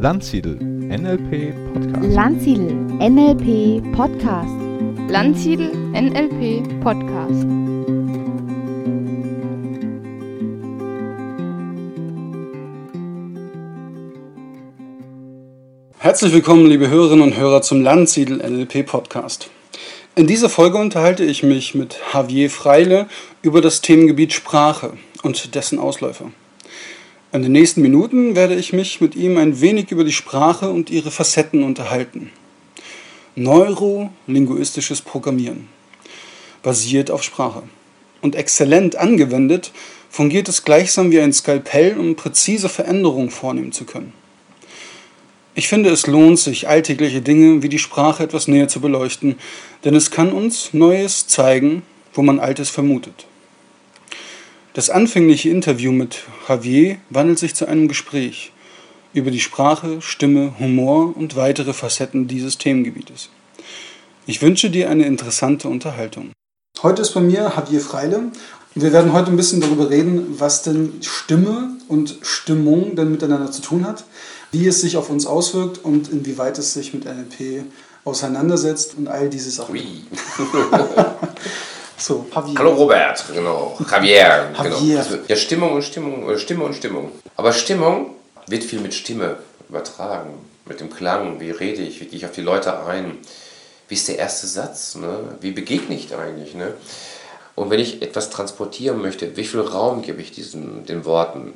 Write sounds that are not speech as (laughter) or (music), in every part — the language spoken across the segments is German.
Landsiedel NLP Podcast. Landsiedel NLP Podcast. Landsiedel NLP Podcast. Herzlich willkommen, liebe Hörerinnen und Hörer, zum Landsiedel NLP Podcast. In dieser Folge unterhalte ich mich mit Javier Freile über das Themengebiet Sprache und dessen Ausläufer. In den nächsten Minuten werde ich mich mit ihm ein wenig über die Sprache und ihre Facetten unterhalten. Neurolinguistisches Programmieren basiert auf Sprache. Und exzellent angewendet fungiert es gleichsam wie ein Skalpell, um präzise Veränderungen vornehmen zu können. Ich finde, es lohnt sich, alltägliche Dinge wie die Sprache etwas näher zu beleuchten, denn es kann uns Neues zeigen, wo man Altes vermutet. Das anfängliche Interview mit Javier wandelt sich zu einem Gespräch über die Sprache, Stimme, Humor und weitere Facetten dieses Themengebietes. Ich wünsche dir eine interessante Unterhaltung. Heute ist bei mir Javier Freile. Wir werden heute ein bisschen darüber reden, was denn Stimme und Stimmung denn miteinander zu tun hat, wie es sich auf uns auswirkt und inwieweit es sich mit NLP auseinandersetzt und all diese Sachen. Oui. (laughs) So, Javier. Hallo Robert, genau. Javier, Javier. genau. Also, ja, Stimmung und Stimmung, oder Stimme und Stimmung. Aber Stimmung wird viel mit Stimme übertragen, mit dem Klang. Wie rede ich, wie gehe ich auf die Leute ein? Wie ist der erste Satz? Ne? Wie begegne ich eigentlich? Ne? Und wenn ich etwas transportieren möchte, wie viel Raum gebe ich diesen, den Worten?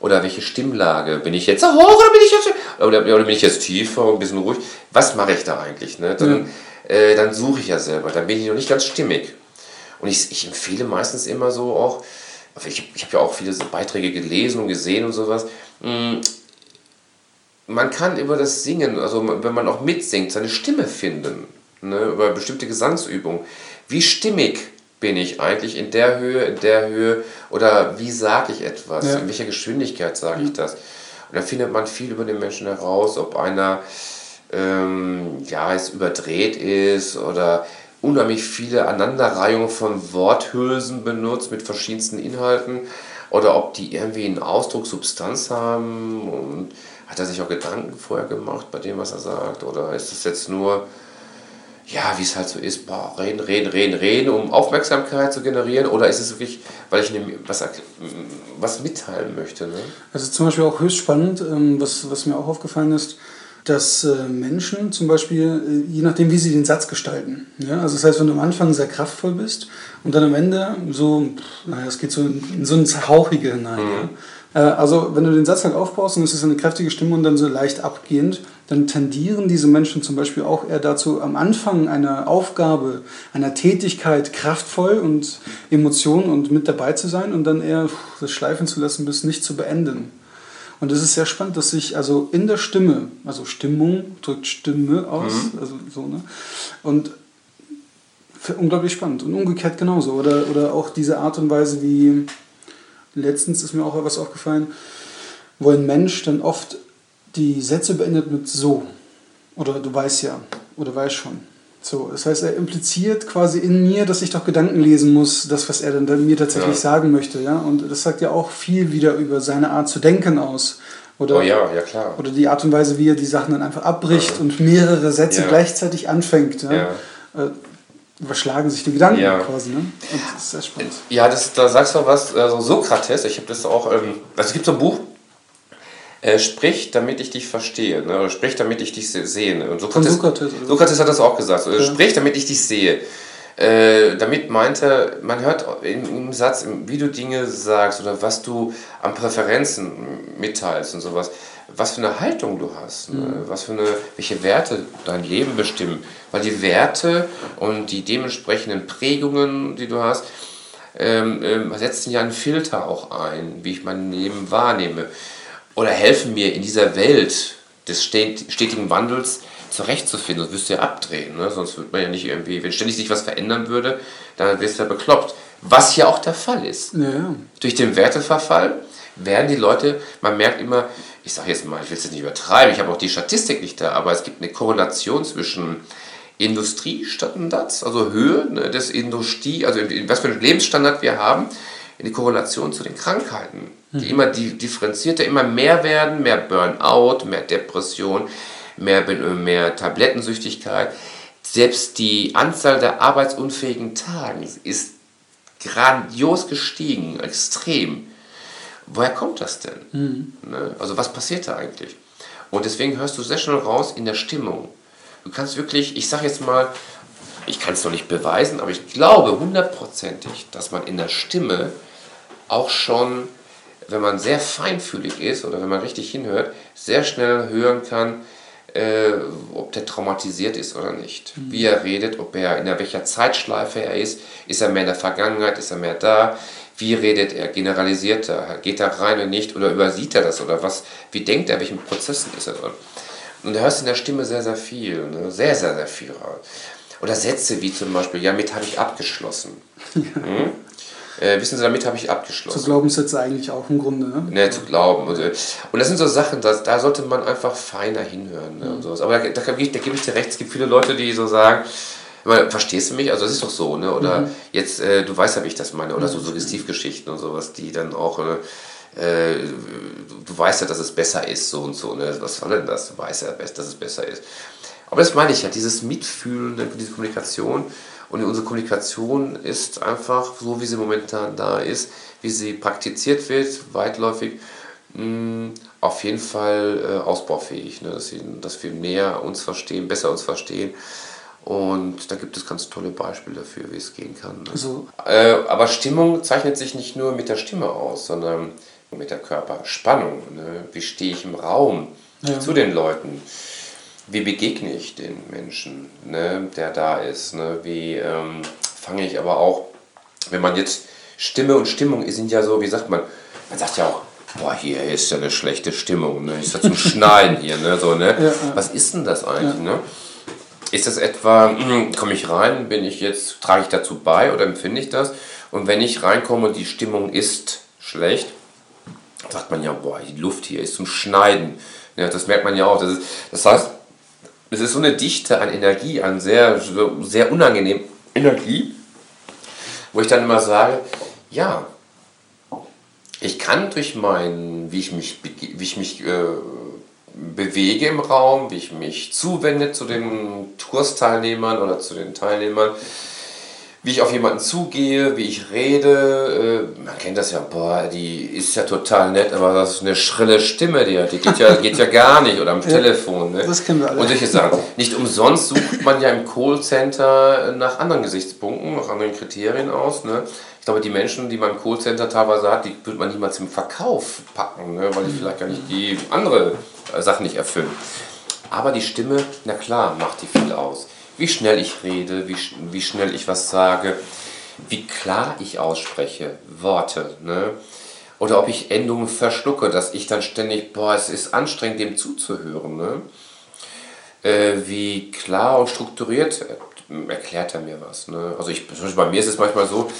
Oder welche Stimmlage? Bin ich jetzt so hoch oder bin ich jetzt, oder, oder bin ich jetzt tiefer und ein bisschen ruhig? Was mache ich da eigentlich? Ne? Dann, äh, dann suche ich ja selber, dann bin ich noch nicht ganz stimmig. Und ich, ich empfehle meistens immer so auch, ich, ich habe ja auch viele Beiträge gelesen und gesehen und sowas. mm, Man kann über das Singen, also wenn man auch mitsingt, seine Stimme finden. Ne, über bestimmte Gesangsübungen. Wie stimmig bin ich eigentlich in der Höhe, in der Höhe oder wie sage ich etwas? Ja. In welcher Geschwindigkeit sage ich das? Und da findet man viel über den Menschen heraus, ob einer ähm, ja, es überdreht ist oder unheimlich viele Aneinanderreihungen von Worthülsen benutzt mit verschiedensten Inhalten oder ob die irgendwie einen Ausdruck, Substanz haben und hat er sich auch Gedanken vorher gemacht bei dem, was er sagt oder ist es jetzt nur, ja, wie es halt so ist, boah, reden, reden, reden, reden, um Aufmerksamkeit zu generieren oder ist es wirklich, weil ich was, erkl- was mitteilen möchte? Ne? Also zum Beispiel auch höchst spannend, ähm, was, was mir auch aufgefallen ist, dass äh, Menschen zum Beispiel, äh, je nachdem, wie sie den Satz gestalten, ja? also das heißt, wenn du am Anfang sehr kraftvoll bist und dann am Ende so, naja, es geht so in, in so ins Hauchige hinein. Ja? Äh, also wenn du den Satz halt aufbaust und es ist eine kräftige Stimme und dann so leicht abgehend, dann tendieren diese Menschen zum Beispiel auch eher dazu, am Anfang einer Aufgabe, einer Tätigkeit kraftvoll und Emotionen und mit dabei zu sein und dann eher das schleifen zu lassen, bis nicht zu beenden. Und es ist sehr spannend, dass sich also in der Stimme, also Stimmung drückt Stimme aus, also so, ne? Und unglaublich spannend. Und umgekehrt genauso. Oder, oder auch diese Art und Weise, wie letztens ist mir auch was aufgefallen, wo ein Mensch dann oft die Sätze beendet mit so. Oder du weißt ja. Oder weißt schon. So, das heißt, er impliziert quasi in mir, dass ich doch Gedanken lesen muss, das, was er dann, mir tatsächlich Ja. sagen möchte. Ja? Und das sagt ja auch viel wieder über seine Art zu denken aus. Oder, Oh ja, ja klar. oder die Art und Weise, wie er die Sachen dann einfach abbricht und mehrere Sätze Ja. gleichzeitig anfängt. Ja? Ja. Äh, überschlagen sich die Gedanken Ja. quasi. Ne? Und das ist sehr spannend. Ja, das, da sagst du was, also Sokrates, ich habe das auch, ähm, also es gibt so ein Buch, äh, Sprich, damit ich dich verstehe, ne? oder sprich, damit ich dich se sehe. Ne? Und Sokrates, Sokrates? Sokrates hat das auch gesagt, so, Ja. sprich, damit ich dich sehe. Äh, damit meinte, man hört in, im Satz, wie du Dinge sagst oder was du an Präferenzen mitteilst und sowas, was für eine Haltung du hast, ne? was für eine, welche Werte dein Leben bestimmen. Weil die Werte und die dementsprechenden Prägungen, die du hast, ähm, ähm, setzen ja einen Filter auch ein, wie ich mein Leben wahrnehme. Oder helfen mir in dieser Welt des stet- stetigen Wandels zurechtzufinden. Sonst wirst du ja abdrehen. Ne? Sonst wird man ja nicht irgendwie, wenn ständig sich was verändern würde, dann wirst du ja bekloppt. Was ja auch der Fall ist. Ja. Durch den Werteverfall werden die Leute, man merkt immer, ich sage jetzt mal, ich will es jetzt nicht übertreiben, ich habe auch die Statistik nicht da, aber es gibt eine Korrelation zwischen Industriestandards, also Höhe ne, des Industrie, also in, in was für einen Lebensstandard wir haben, in die Korrelation zu den Krankheiten, die immer die, differenzierter, immer mehr werden, mehr Burnout, mehr Depression, mehr, mehr Tablettensüchtigkeit. Selbst die Anzahl der arbeitsunfähigen Tage ist grandios gestiegen, extrem. Woher kommt das denn? Mhm. Ne? Also was passiert da eigentlich? Und deswegen hörst du sehr schnell raus in der Stimmung. Du kannst wirklich, ich sage jetzt mal, ich kann es noch nicht beweisen, aber ich glaube hundertprozentig, dass man in der Stimme auch schon, wenn man sehr feinfühlig ist oder wenn man richtig hinhört, sehr schnell hören kann, äh, ob der traumatisiert ist oder nicht. Mhm. Wie er redet, ob er in welcher Zeitschleife er ist. Ist er mehr in der Vergangenheit, ist er mehr da? Wie redet er? Generalisiert er? Geht er rein oder nicht? Oder übersieht er das? Oder was? Wie denkt er? Welchen Prozessen ist er drin? Und du hörst in der Stimme sehr, sehr viel. Ne? Sehr, sehr, sehr viel. Oder Sätze wie zum Beispiel, ja, mit habe ich abgeschlossen. (laughs) Hm? Äh, wissen Sie, damit habe ich abgeschlossen. Zu Glaubenssätze eigentlich auch im Grunde, ne? Ne, zu glauben. Und, und das sind so Sachen, da, da sollte man einfach feiner hinhören. Ne, mhm. und sowas. Aber da, da, da gebe ich dir recht, es gibt viele Leute, die so sagen, verstehst du mich? Also es ist doch so, ne? Oder mhm. jetzt, äh, du weißt ja, wie ich das meine, oder so Suggestivgeschichten und sowas, die dann auch, äh, äh, du weißt ja, dass es besser ist, so und so, ne? Was soll denn das? Du weißt ja, dass es besser ist. Aber das meine ich ja, dieses Mitfühlen, ne, diese Kommunikation, und unsere Kommunikation ist einfach so, wie sie momentan da ist, wie sie praktiziert wird, weitläufig, mh, mm, auf jeden Fall äh, ausbaufähig. Ne? Dass, sie, dass wir mehr uns verstehen, besser uns verstehen. Und da gibt es ganz tolle Beispiele dafür, wie es gehen kann. Ne? Also. Äh, aber Stimmung zeichnet sich nicht nur mit der Stimme aus, sondern mit der Körperspannung. Ne? Wie stehe ich im Raum ja. zu den Leuten? Wie begegne ich den Menschen, ne, der da ist? Ne? Wie ähm, fange ich aber auch, wenn man jetzt Stimme und Stimmung sind ja so, wie sagt man, man sagt ja auch, boah, hier ist ja eine schlechte Stimmung, ne? ist ja zum (laughs) Schneiden hier, ne? So, ne? Ja, ja. Was ist denn das eigentlich? Ja. Ne? Ist das etwa, hm, komme ich rein, bin ich jetzt, trage ich dazu bei oder empfinde ich das? Und wenn ich reinkomme und die Stimmung ist schlecht, sagt man ja, boah, die Luft hier ist zum Schneiden. Ja, das merkt man ja auch. Das, ist, das heißt, es ist so eine Dichte an Energie, an sehr, sehr unangenehm Energie, wo ich dann immer sage, ja, ich kann durch mein, wie ich mich, wie ich mich äh, bewege im Raum, wie ich mich zuwende zu den Kursteilnehmern oder zu den Teilnehmern, wie ich auf jemanden zugehe, wie ich rede. Äh, man kennt das ja, boah, die ist ja total nett, aber das ist eine schrille Stimme, die hat. Die geht ja, (laughs) geht ja gar nicht oder am ja, Telefon. Ne? Das kennen wir alle. Und solche Sachen. Nicht umsonst sucht man ja im Callcenter nach anderen Gesichtspunkten, nach anderen Kriterien aus. Ne? Ich glaube, die Menschen, die man im Callcenter teilweise hat, die würde man niemals im Verkauf packen, ne? weil die vielleicht gar nicht die andere Sachen nicht erfüllen. Aber die Stimme, na klar, macht die viel aus wie schnell ich rede, wie, wie schnell ich was sage, wie klar ich ausspreche, Worte. Ne? Oder ob ich Endungen verschlucke, dass ich dann ständig, boah, es ist anstrengend, dem zuzuhören. Ne? Äh, wie klar und strukturiert äh, erklärt er mir was. Ne? Also ich, bei mir ist es manchmal so,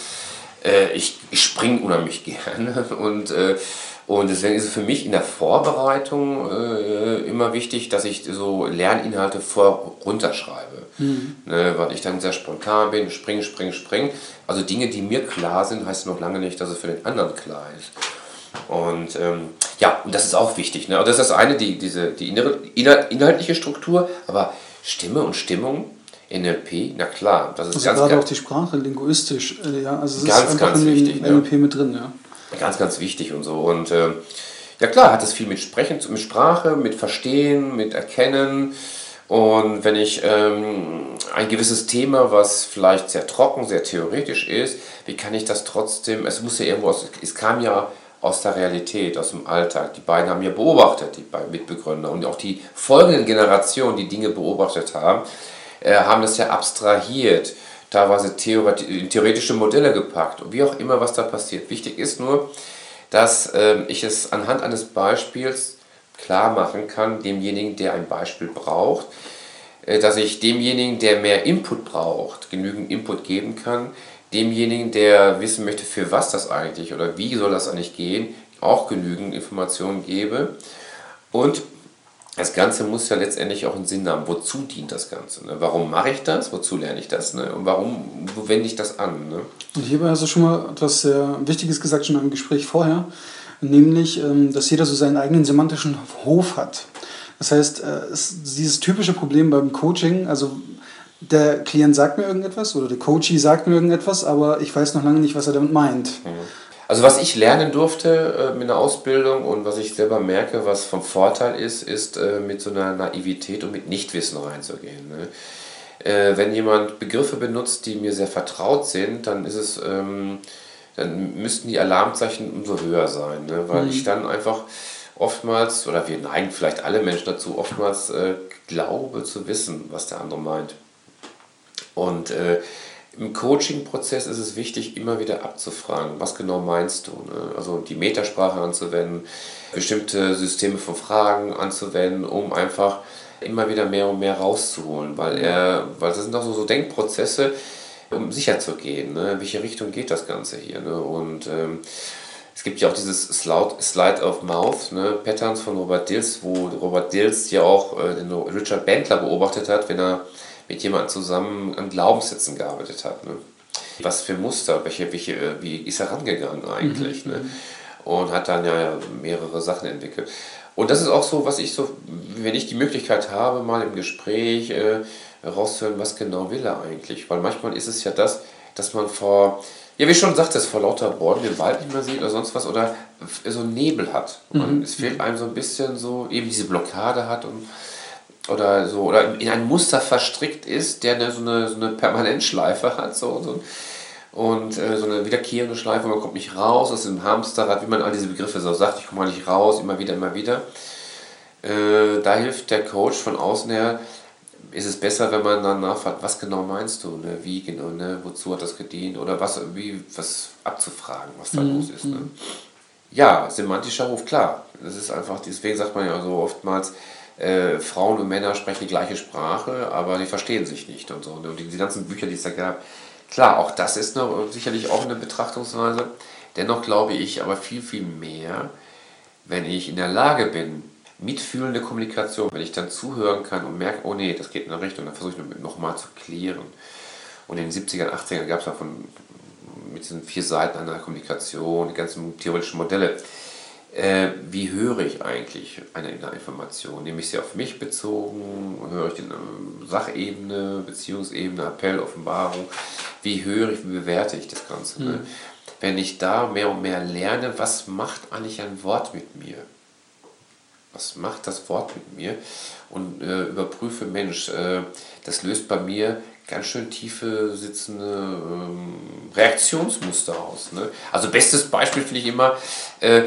äh, ich, ich springe unheimlich (laughs) gerne und äh, und deswegen ist es für mich in der Vorbereitung äh, immer wichtig, dass ich so Lerninhalte vor runterschreibe. Mhm. Ne, weil ich dann sehr spontan bin, spring, spring, spring. Also Dinge, die mir klar sind, heißt noch lange nicht, dass es für den anderen klar ist. Und ähm, ja, und das ist auch wichtig. Ne? Und das ist das eine, die, diese, die inhaltliche Struktur, aber Stimme und Stimmung NLP, na klar, das ist also ganz gerade auch die Sprache, linguistisch, äh, ja, also es ganz, ist einfach ganz in wichtig, NLP ne? mit drin, ja. Ganz, ganz wichtig und so. Und äh, ja klar, hat es viel mit Sprechen, mit Sprache, mit Verstehen, mit Erkennen. Und wenn ich ähm, ein gewisses Thema, was vielleicht sehr trocken, sehr theoretisch ist, wie kann ich das trotzdem, es muss ja irgendwo aus, es kam ja aus der Realität, aus dem Alltag. Die beiden haben ja beobachtet, die beiden Mitbegründer und auch die folgenden Generationen, die Dinge beobachtet haben, äh, haben das ja abstrahiert teilweise theoretische Modelle gepackt und wie auch immer, was da passiert. Wichtig ist nur, dass äh, ich es anhand eines Beispiels klar machen kann, demjenigen, der ein Beispiel braucht, äh, dass ich demjenigen, der mehr Input braucht, genügend Input geben kann, demjenigen, der wissen möchte, für was das eigentlich oder wie soll das eigentlich gehen, auch genügend Informationen gebe und das Ganze muss ja letztendlich auch einen Sinn haben. Wozu dient das Ganze? Ne? Warum mache ich das? Wozu lerne ich das? Ne? Und warum wende ich das an? Ne? Und hierbei hast du schon mal etwas sehr Wichtiges gesagt, schon im Gespräch vorher, nämlich, ähm, dass jeder so seinen eigenen semantischen Hof hat. Das heißt, äh, es, dieses typische Problem beim Coaching, also der Klient sagt mir irgendetwas oder der Coachie sagt mir irgendetwas, aber ich weiß noch lange nicht, was er damit meint. Also was ich lernen durfte äh, mit einer Ausbildung und was ich selber merke, was vom Vorteil ist, ist äh, mit so einer Naivität und mit Nichtwissen reinzugehen. Ne? Äh, wenn jemand Begriffe benutzt, die mir sehr vertraut sind, dann ist es, ähm, dann müssten die Alarmzeichen umso höher sein, ne? weil Mhm. ich dann einfach oftmals, oder wir neigen vielleicht alle Menschen dazu, oftmals äh, glaube zu wissen, was der andere meint. Und äh, im Coaching-Prozess ist es wichtig, immer wieder abzufragen, was genau meinst du? Ne? Also die Metasprache anzuwenden, bestimmte Systeme von Fragen anzuwenden, um einfach immer wieder mehr und mehr rauszuholen, weil er, weil das sind auch so, so Denkprozesse, um sicher zu gehen, ne? in welche Richtung geht das Ganze hier. Ne? Und ähm, es gibt ja auch dieses Slide, of Mouth, ne, Patterns von Robert Dills, wo Robert Dills ja auch äh, den Richard Bandler beobachtet hat, wenn er mit jemandem zusammen an Glaubenssätzen gearbeitet hat. Ne? Was für Muster, welche, welche, äh, wie ist er rangegangen eigentlich? Ne? Und hat dann ja mehrere Sachen entwickelt. Und das ist auch so, was ich so, wenn ich die Möglichkeit habe, mal im Gespräch äh, rauszuhören, was genau will er eigentlich. Weil manchmal ist es ja das, dass man vor, ja wie schon sagt, vor lauter Bäumen den Wald nicht mehr sieht oder sonst was oder so Nebel hat. Man, Es fehlt einem so ein bisschen so, eben diese Blockade hat und oder so oder in ein Muster verstrickt ist, der eine, so, eine, so eine Permanentschleife hat, so, so und äh, so eine wiederkehrende Schleife, man kommt nicht raus aus dem Hamsterrad, wie man all diese Begriffe so sagt, ich komme mal nicht raus, immer wieder, immer wieder. Äh, da hilft der Coach von außen her, ist es besser, wenn man dann nachfragt, was genau meinst du, ne? wie genau, ne? wozu hat das gedient oder was, wie, was abzufragen, was da los ist. Ne? Ja, semantischer Ruf, klar. Das ist einfach, deswegen sagt man ja so oftmals, äh, Frauen und Männer sprechen die gleiche Sprache, aber die verstehen sich nicht und so. Und die, die ganzen Bücher, die es da gab, klar, auch das ist noch, sicherlich auch eine Betrachtungsweise. Dennoch glaube ich aber viel, viel mehr, wenn ich in der Lage bin, mitfühlende Kommunikation, wenn ich dann zuhören kann und merke, oh nee, das geht in eine Richtung, dann versuche ich nochmal zu klären. Und in den 70er, 80er gab es ja von mit diesen vier Seiten einer Kommunikation, die ganzen theoretischen Modelle. Äh, wie höre ich eigentlich eine, Information? Nehme ich sie auf mich bezogen? Höre ich die einer Sachebene, Beziehungsebene, Appell, Offenbarung? Wie höre ich, wie bewerte ich das Ganze? Ne? Wenn ich da mehr und mehr lerne, was macht eigentlich ein Wort mit mir? was macht das Wort mit mir und äh, überprüfe, Mensch, äh, das löst bei mir ganz schön tiefe sitzende ähm, Reaktionsmuster aus. Ne? Also bestes Beispiel finde ich immer, äh,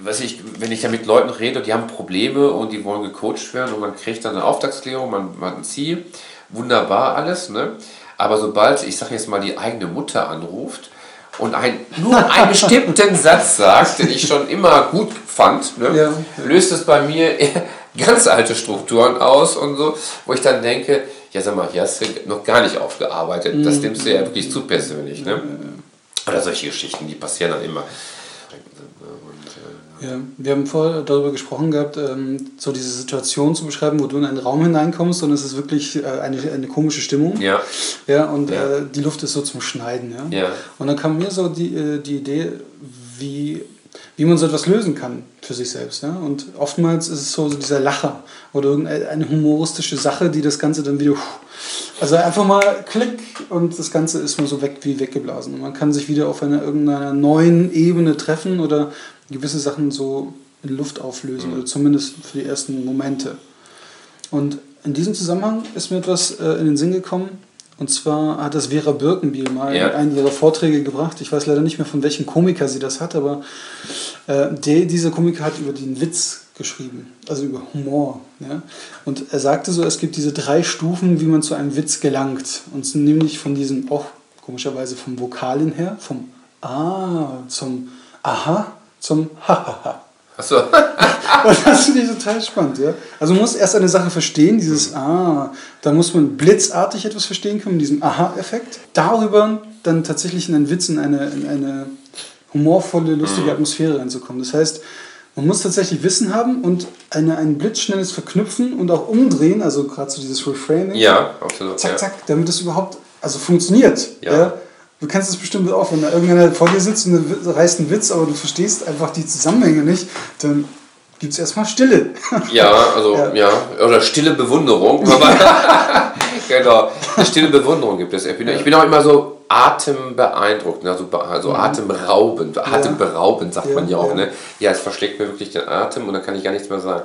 was ich, wenn ich ja mit Leuten rede, die haben Probleme und die wollen gecoacht werden und man kriegt dann eine Auftragsklärung, man, man hat ein Ziel, wunderbar alles, ne? aber sobald, ich sage jetzt mal, die eigene Mutter anruft, und ein, nur einen (laughs) bestimmten Satz sagt, den ich schon immer gut fand, ne, Ja. löst es bei mir (laughs) ganz alte Strukturen aus und so, wo ich dann denke, ja sag mal, hier hast du noch gar nicht aufgearbeitet, das nimmst du ja wirklich zu persönlich. Ne? Oder solche Geschichten, die passieren dann immer. Und, äh, Ja, wir haben vorher darüber gesprochen gehabt, ähm, so diese Situation zu beschreiben, wo du in einen Raum hineinkommst und es ist wirklich äh, eine, eine komische Stimmung. ja, Ja, und Ja. Äh, die Luft ist so zum Schneiden. Ja? Ja. Und dann kam mir so die, äh, die Idee, wie, wie man so etwas lösen kann für sich selbst. Ja? Und oftmals ist es so, so dieser Lacher oder irgendeine humoristische Sache, die das Ganze dann wieder. Also einfach mal klick und das Ganze ist nur so weg wie weggeblasen. Und man kann sich wieder auf einer irgendeiner neuen Ebene treffen oder gewisse Sachen so in Luft auflösen oder zumindest für die ersten Momente. Und in diesem Zusammenhang ist mir etwas äh, in den Sinn gekommen. Und zwar hat das Vera Birkenbiel mal Ja. in einen ihrer Vorträge gebracht. Ich weiß leider nicht mehr, von welchem Komiker sie das hat, aber äh, der, dieser Komiker hat über den Witz geschrieben, also über Humor. Ja? Und er sagte so, es gibt diese drei Stufen, wie man zu einem Witz gelangt. Und nämlich von diesen, auch komischerweise vom Vokalen her, vom Ah zum Aha zum Hahaha. Achso, Und (laughs) das finde ich total spannend, ja. Also man muss erst eine Sache verstehen, dieses Ah, da muss man blitzartig etwas verstehen können, mit diesem Aha-Effekt. Darüber dann tatsächlich in einen Witz, in eine, in eine humorvolle, lustige Atmosphäre reinzukommen. Das heißt, Man muss tatsächlich Wissen haben und eine, ein blitzschnelles Verknüpfen und auch umdrehen, also gerade so dieses Reframing. Ja, absolut. Zack, ja. zack, damit es überhaupt also funktioniert. Ja. Du kennst es bestimmt auch, wenn da irgendeiner vor dir sitzt und Witz- reißt einen Witz, aber du verstehst einfach die Zusammenhänge nicht, dann gibt es erstmal Stille. (laughs) Ja, also Ja. ja, oder stille Bewunderung. (laughs) (laughs) Genau, eine stille Bewunderung gibt es. Ich bin, ich bin auch immer so atembeeindruckt, also, also atemraubend, atemberaubend sagt Ja, man ja auch. ja. Ne? Ja, es verschlägt mir wirklich den Atem und dann kann ich gar nichts mehr sagen.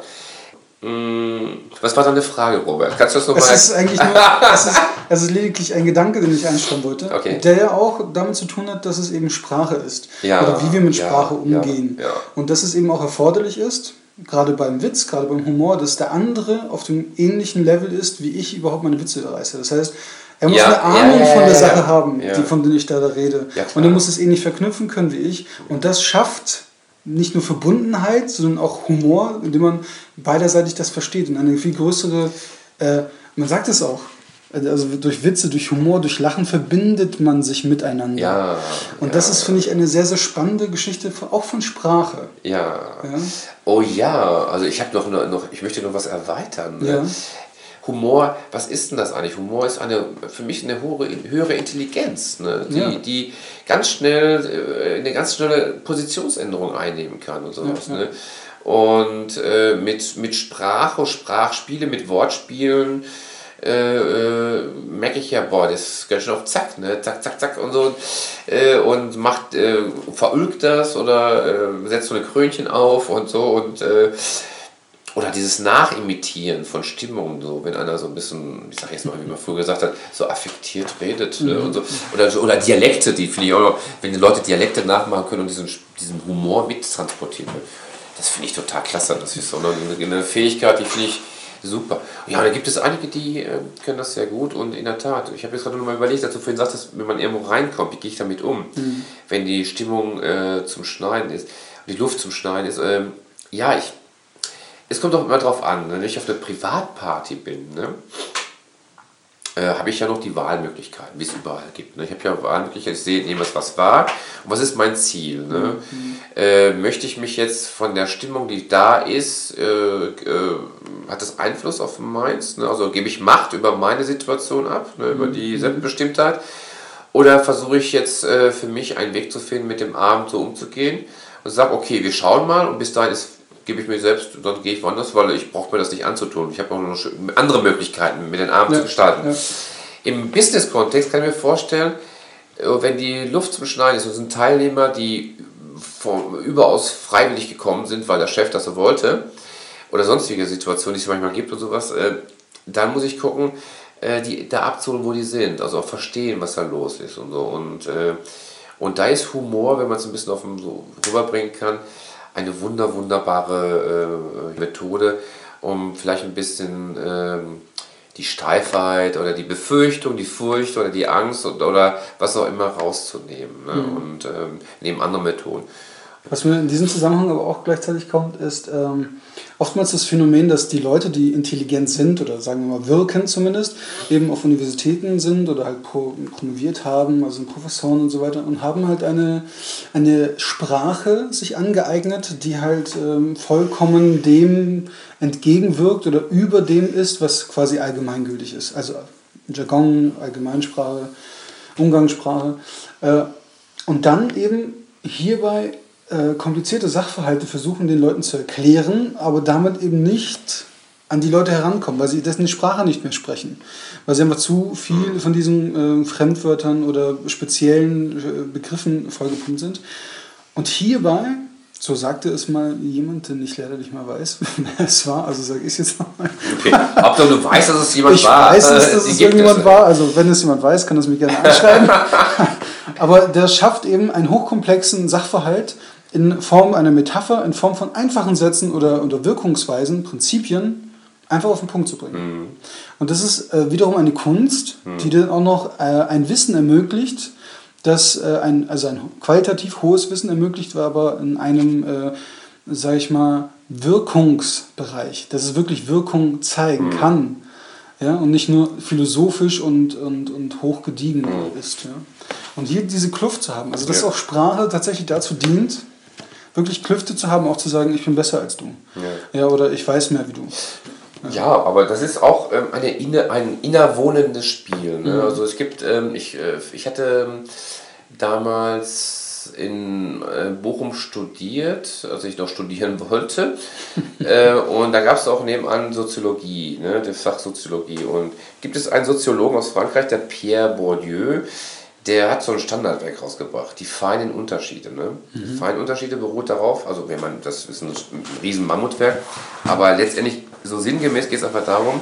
Mm, Was war deine Frage, Robert? Kannst du das Es nochmal? ist eigentlich nur, (laughs) es ist, es ist lediglich ein Gedanke, den ich einstellen wollte, Okay. der ja auch damit zu tun hat, dass es eben Sprache ist. Ja, oder wie wir mit ja, Sprache umgehen. ja. Und dass es eben auch erforderlich ist, gerade beim Witz, gerade beim Humor, dass der andere auf dem ähnlichen Level ist, wie ich überhaupt meine Witze reiße. Das heißt, er muss Ja, eine Ahnung ja, ja, von der Sache haben, die, von der ich da, da rede. Und er muss es ähnlich verknüpfen können wie ich. Und das schafft nicht nur Verbundenheit, sondern auch Humor, indem man beiderseitig das versteht und eine viel größere, äh, man sagt es auch, also durch Witze, durch Humor, durch Lachen verbindet man sich miteinander. Ja. Und das ist, finde ich, eine sehr, sehr spannende Geschichte, auch von Sprache. Ja. Ja. Oh ja, also ich habe noch, noch, ich möchte noch was erweitern. Ne? Ja. Humor, was ist denn das eigentlich? Humor ist eine, für mich eine hohe, höhere Intelligenz, ne? die, Ja. die ganz schnell äh, eine ganz schnelle Positionsänderung einnehmen kann und sowas. Ja, ja. Ne? Und äh, mit, mit Sprache, Sprachspiele, mit Wortspielen äh, äh, merke ich ja, boah, das ist ganz schön auf Zack, ne? Zack, zack, zack und so. Äh, und macht, äh, verulgt das oder setzt so eine Krönchen auf und so und oder dieses Nachimitieren von Stimmungen, so wenn einer so ein bisschen, ich sag jetzt mal, wie man früher gesagt hat, so affektiert redet ne, und so. Oder, oder Dialekte, die finde ich auch noch, wenn die Leute Dialekte nachmachen können und diesen, diesen Humor mittransportieren können. Das finde ich total klasse. Das ist so eine, eine Fähigkeit, die finde ich super. Ja, da gibt es einige, die äh, können das sehr gut und in der Tat, ich habe jetzt gerade noch mal überlegt, als du vorhin sagtest, wenn man irgendwo reinkommt, wie gehe ich damit um, wenn die Stimmung äh, zum Schneiden ist, die Luft zum Schneiden ist. Ähm, ja, ich, es kommt auch immer drauf an, ne? wenn ich auf einer Privatparty bin, ne? äh, habe ich ja noch die Wahlmöglichkeiten, wie es überall gibt. Ne? Ich habe ja Wahlmöglichkeiten, ich sehe, nehme es was wahr und was ist mein Ziel. Ne? Äh, möchte ich mich jetzt von der Stimmung, die da ist, äh, äh, hat das Einfluss auf meins? Ne? Also gebe ich Macht über meine Situation ab, ne? über die Selbstbestimmtheit? Oder versuche ich jetzt äh, für mich einen Weg zu finden, mit dem Abend so umzugehen und sage, okay, wir schauen mal und bis dahin ist, gebe ich mir selbst, dann gehe ich woanders, weil ich brauche mir das nicht anzutun. Ich habe auch noch andere Möglichkeiten, mir den Abend Ja, zu gestalten. ja. Im Business-Kontext kann ich mir vorstellen, äh, wenn die Luft zum Schneiden ist und es sind Teilnehmer, die vom, überaus freiwillig gekommen sind, weil der Chef das so wollte, oder sonstige Situationen, die es manchmal gibt und sowas, äh, dann muss ich gucken, äh, die da abzuholen, wo die sind, also auch verstehen, was da los ist und so. Und, äh, und da ist Humor, wenn man es ein bisschen auf dem so rüberbringen kann, eine wunder, wunderbare äh, Methode, um vielleicht ein bisschen ähm, die Steifheit oder die Befürchtung, die Furcht oder die Angst und, oder was auch immer rauszunehmen. Ne? Und ähm, neben anderen Methoden. Was mir in diesem Zusammenhang aber auch gleichzeitig kommt, ist ähm, oftmals das Phänomen, dass die Leute, die intelligent sind oder sagen wir mal wirken zumindest, eben auf Universitäten sind oder halt pro, promoviert haben, also Professoren und so weiter und haben halt eine, eine Sprache sich angeeignet, die halt ähm, vollkommen dem entgegenwirkt oder über dem ist, was quasi allgemeingültig ist. Also Jargon, Allgemeinsprache, Umgangssprache. Äh, und dann eben hierbei äh, komplizierte Sachverhalte versuchen, den Leuten zu erklären, aber damit eben nicht an die Leute herankommen, weil sie dessen Sprache nicht mehr sprechen. Weil sie einfach zu viel von diesen äh, Fremdwörtern oder speziellen äh, Begriffen vollgepumpt sind. Und hierbei, so sagte es mal jemand, den ich leider nicht mehr weiß, (laughs) wer es war, also sage ich es jetzt nochmal. Okay. Hauptsache du weißt, dass es jemand Ich war. weiß, dass, äh, dass die es irgendjemand war. Also wenn es jemand weiß, kann es mich gerne anschreiben. (laughs) Aber der schafft eben einen hochkomplexen Sachverhalt in Form einer Metapher, in Form von einfachen Sätzen oder, oder Wirkungsweisen, Prinzipien, einfach auf den Punkt zu bringen. Und das ist äh, wiederum eine Kunst, die dann auch noch äh, ein Wissen ermöglicht, das äh, ein, also ein qualitativ hohes Wissen ermöglicht, aber in einem, äh, sage ich mal, Wirkungsbereich, dass es wirklich Wirkung zeigen kann. Ja, und nicht nur philosophisch und, und, und hochgediegen ist. Ja. Und hier diese Kluft zu haben, also dass Ja. auch Sprache tatsächlich dazu dient, wirklich Klüfte zu haben, auch zu sagen, ich bin besser als du. Ja. Ja, oder ich weiß mehr wie du. Ja, aber das ist auch ähm, eine inne, ein innerwohnendes Spiel. Ne? Also es gibt, ähm, ich, äh, ich hatte ähm, damals in äh, Bochum studiert, als ich noch studieren (laughs) wollte. äh, und da gab es auch nebenan Soziologie, ne? das Fach Soziologie. Und gibt es einen Soziologen aus Frankreich, der Pierre Bourdieu, der hat so ein Standardwerk rausgebracht, die feinen Unterschiede. Ne? Die feinen Unterschiede beruht darauf, also wenn man, das ist ein, ein riesen Mammutwerk, aber letztendlich so sinngemäß geht es einfach darum,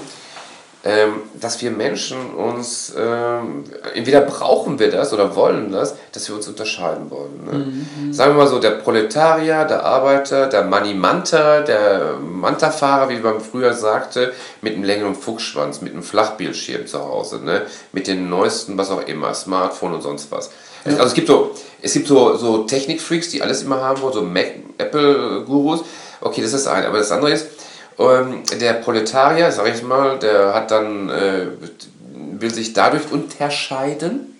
ähm, dass wir Menschen uns, ähm, entweder brauchen wir das oder wollen das, dass wir uns unterscheiden wollen. Ne? Sagen wir mal so, der Proletarier, der Arbeiter, der Manimanta, der Mantafahrer, wie man früher sagte, mit einem längeren Fuchsschwanz, mit einem Flachbildschirm zu Hause, ne? mit den neuesten, was auch immer, Smartphone und sonst was. Also es gibt so, es gibt so, so Technikfreaks, die alles immer haben wollen, so Mac, Apple-Gurus. Okay, das ist ein, aber das andere ist, ähm, der Proletarier, sag ich mal, der hat dann, äh, will sich dadurch unterscheiden,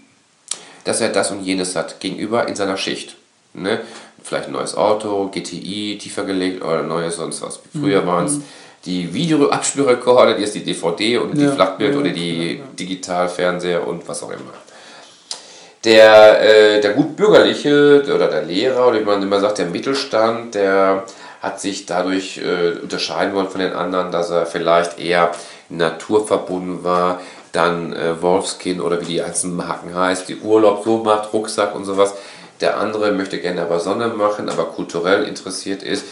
dass er das und jenes hat gegenüber in seiner Schicht. Ne? Vielleicht ein neues Auto, GTI, tiefer gelegt oder neues sonst was. Früher waren es die Videoabspielrekorde, jetzt die DVD und die Ja. Flachbild Ja, oder die ja. Digitalfernseher und was auch immer. Der, äh, der gutbürgerliche oder der Lehrer oder wie man immer sagt, der Mittelstand, der hat sich dadurch äh, unterscheiden wollen von den anderen, dass er vielleicht eher naturverbunden war, dann äh, Wolfskin oder wie die einzelnen Marken heißt, die Urlaub so macht, Rucksack und sowas. Der andere möchte gerne aber Sonne machen, aber kulturell interessiert ist,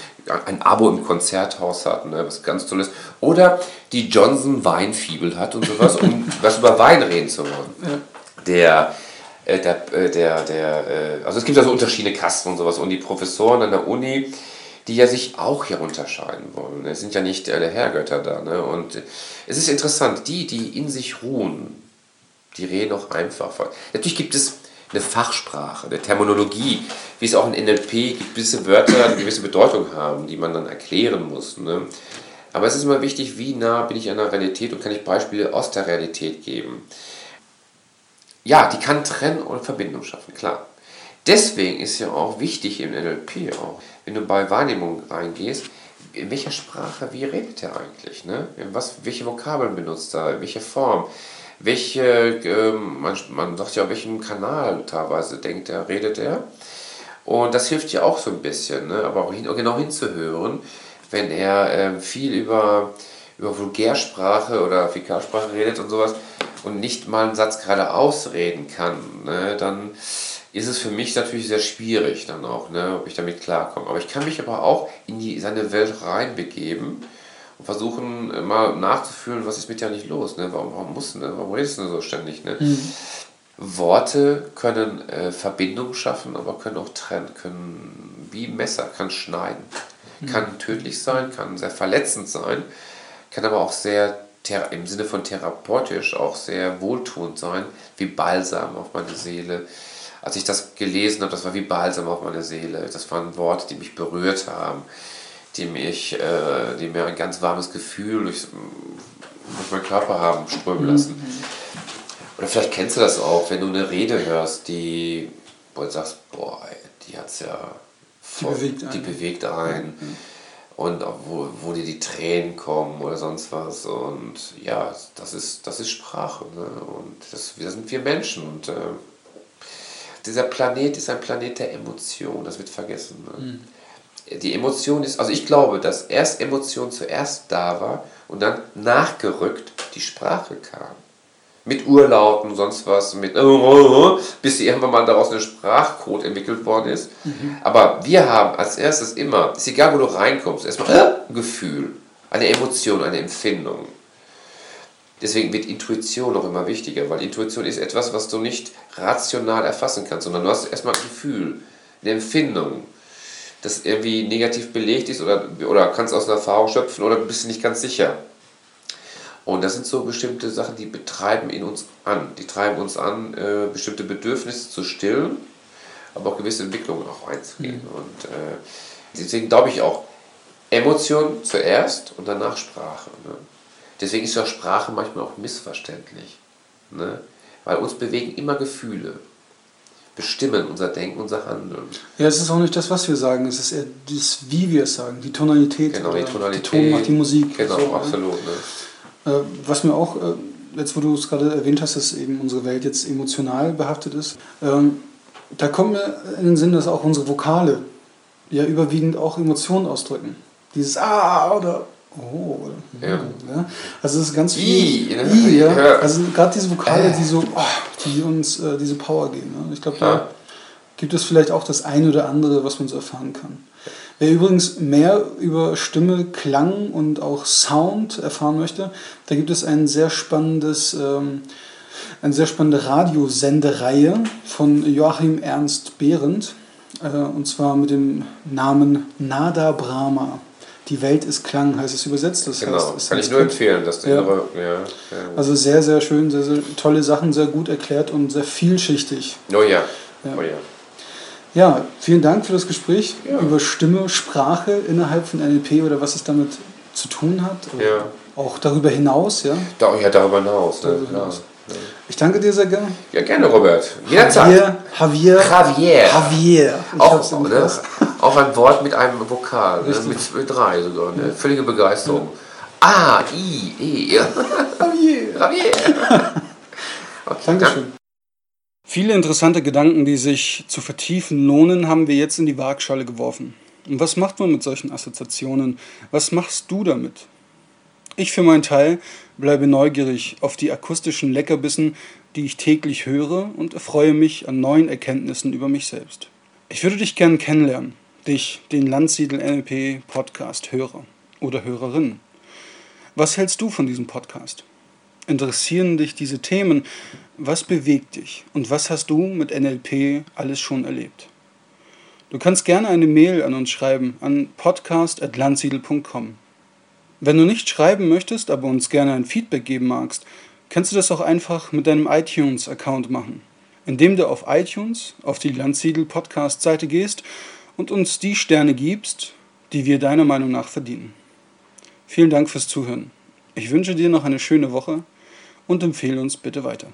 ein Abo im Konzerthaus hat, ne, was ganz toll ist. Oder die Johnson Weinfibel hat und sowas, um (laughs) was über Wein reden zu wollen der, äh, der, äh, der, der äh, also es gibt ja so unterschiedliche Kasten und sowas und die Professoren an der Uni, die ja sich auch hier unterscheiden wollen. Es sind ja nicht alle Herrgötter da. Ne? Und es ist interessant, die, die in sich ruhen, die reden auch einfach. Natürlich gibt es eine Fachsprache, eine Terminologie, wie es auch in NLP gibt, gewisse Wörter, die gewisse Bedeutung haben, die man dann erklären muss. Ne? Aber es ist immer wichtig, wie nah bin ich an der Realität und kann ich Beispiele aus der Realität geben ja, die kann Trenn- und Verbindung schaffen, klar. Deswegen ist ja auch wichtig im NLP auch, wenn du bei Wahrnehmung reingehst, in welcher Sprache, wie redet er eigentlich? Ne? Was, welche Vokabeln benutzt er? Welche Form? Welche, ähm, man, man sagt ja, auf welchem Kanal teilweise denkt er, redet er? Und das hilft ja auch so ein bisschen, ne? aber auch hin, genau hinzuhören, wenn er ähm, viel über, über Vulgärsprache oder Fäkalsprache redet und sowas und nicht mal einen Satz gerade ausreden kann, ne? dann ist es für mich natürlich sehr schwierig dann auch, ne? ob ich damit klarkomme. Aber ich kann mich aber auch in die, seine Welt reinbegeben und versuchen äh, mal nachzufühlen, was ist mit dir nicht los, ne? warum, warum musst du, ne? warum redest du so ständig? Ne? Worte können äh, Verbindung schaffen, aber können auch trennen, können wie Messer, kann schneiden. Kann tödlich sein, kann sehr verletzend sein, kann aber auch sehr im Sinne von therapeutisch auch sehr wohltuend sein, wie Balsam auf meine Seele. Als ich das gelesen habe, das war wie Balsam auf meine Seele. Das waren Worte, die mich berührt haben, die, mich, äh, die mir ein ganz warmes Gefühl durch, durch meinen Körper haben strömen lassen. Oder vielleicht kennst du das auch, wenn du eine Rede hörst, die, wo du sagst, boah, die hat's ja voll, bewegt einen. die bewegt einen. Und auch wo, wo dir die Tränen kommen oder sonst was. Und ja, das ist, das ist Sprache. Ne? Und das, wir sind wir Menschen. Und äh, dieser Planet ist ein Planet der Emotion. Das wird vergessen. Ne? Die Emotion ist, also ich glaube, dass erst Emotion zuerst da war und dann nachgerückt die Sprache kam mit Urlauten sonst was, mit (laughs) bis irgendwann mal daraus ein Sprachcode entwickelt worden ist. Aber wir haben als erstes immer, ist egal wo du reinkommst, erstmal ein Gefühl, eine Emotion, eine Empfindung. Deswegen wird Intuition auch immer wichtiger, weil Intuition ist etwas, was du nicht rational erfassen kannst, sondern du hast erstmal ein Gefühl, eine Empfindung, das irgendwie negativ belegt ist oder, oder kannst aus einer Erfahrung schöpfen oder bist du nicht ganz sicher. Und das sind so bestimmte Sachen, die betreiben in uns an. Die treiben uns an, äh, bestimmte Bedürfnisse zu stillen, aber auch gewisse Entwicklungen auch einzugehen. Und äh, deswegen glaube ich auch, Emotion zuerst und danach Sprache. Ne? Deswegen ist ja Sprache manchmal auch missverständlich. Ne? Weil uns bewegen immer Gefühle. bestimmen, unser Denken, unser Handeln. Ja, es ist auch nicht das, was wir sagen, es ist eher das, wie wir es sagen, die Tonalität. Genau, die Tonalität. Die Ton macht die Musik. Genau, So, ne? absolut. Ne? Äh, was mir auch, äh, jetzt wo du es gerade erwähnt hast, dass eben unsere Welt jetzt emotional behaftet ist, ähm, da kommt mir in den Sinn, dass auch unsere Vokale ja überwiegend auch Emotionen ausdrücken. Dieses Ah oder Oh. Oder, Ja. ja. Also es ist ganz viel. I, ne? I, ja. Ja. Also gerade diese Vokale, Äh. die so, oh, die uns äh, diese Power geben. Ne? Ich glaube, da Ja. gibt es vielleicht auch das eine oder andere, was man so erfahren kann. Wer übrigens mehr über Stimme, Klang und auch Sound erfahren möchte, da gibt es ein sehr spannendes, ähm, eine sehr spannende Radiosendereihe von Joachim Ernst Behrendt, äh, und zwar mit dem Namen Nada Brahma. Die Welt ist Klang, heißt es übersetzt. Das Genau, heißt, kann ich nur empfehlen, dass Ja. innere, ja. ja. Also sehr, sehr schön, sehr, sehr tolle Sachen, sehr gut erklärt und sehr vielschichtig. Oh ja, Ja. oh ja. Ja, vielen Dank für das Gespräch Ja. über Stimme, Sprache innerhalb von NLP oder was es damit zu tun hat. Ja. Auch darüber hinaus, ja. Da, ja, darüber hinaus. Ne? Darüber hinaus. Ich danke dir sehr gerne. Ja, gerne, Robert. Jederzeit. Javier, Javier, Javier. Javier. Ich hab's Auch, ne? Auch ein Wort mit einem Vokal, ne? Mit, mit drei sogar. Ne? Völlige Begeisterung. A, I, E. (laughs) Javier. Javier. (laughs) Okay, Dankeschön. Viele interessante Gedanken, die sich zu vertiefen lohnen, haben wir jetzt in die Waagschale geworfen. Und was macht man mit solchen Assoziationen? Was machst du damit? Ich für meinen Teil bleibe neugierig auf die akustischen Leckerbissen, die ich täglich höre und erfreue mich an neuen Erkenntnissen über mich selbst. Ich würde dich gern kennenlernen, dich, den Landsiedel NLP Podcast Hörer oder Hörerin. Was hältst du von diesem Podcast? Interessieren dich diese Themen? Was bewegt dich und was hast du mit NLP alles schon erlebt? Du kannst gerne eine Mail an uns schreiben an podcast.landsiedel.com. Wenn du nicht schreiben möchtest, aber uns gerne ein Feedback geben magst, kannst du das auch einfach mit deinem iTunes-Account machen, indem du auf iTunes auf die Landsiedel Podcast-Seite gehst und uns die Sterne gibst, die wir deiner Meinung nach verdienen. Vielen Dank fürs Zuhören. Ich wünsche dir noch eine schöne Woche und empfehle uns bitte weiter.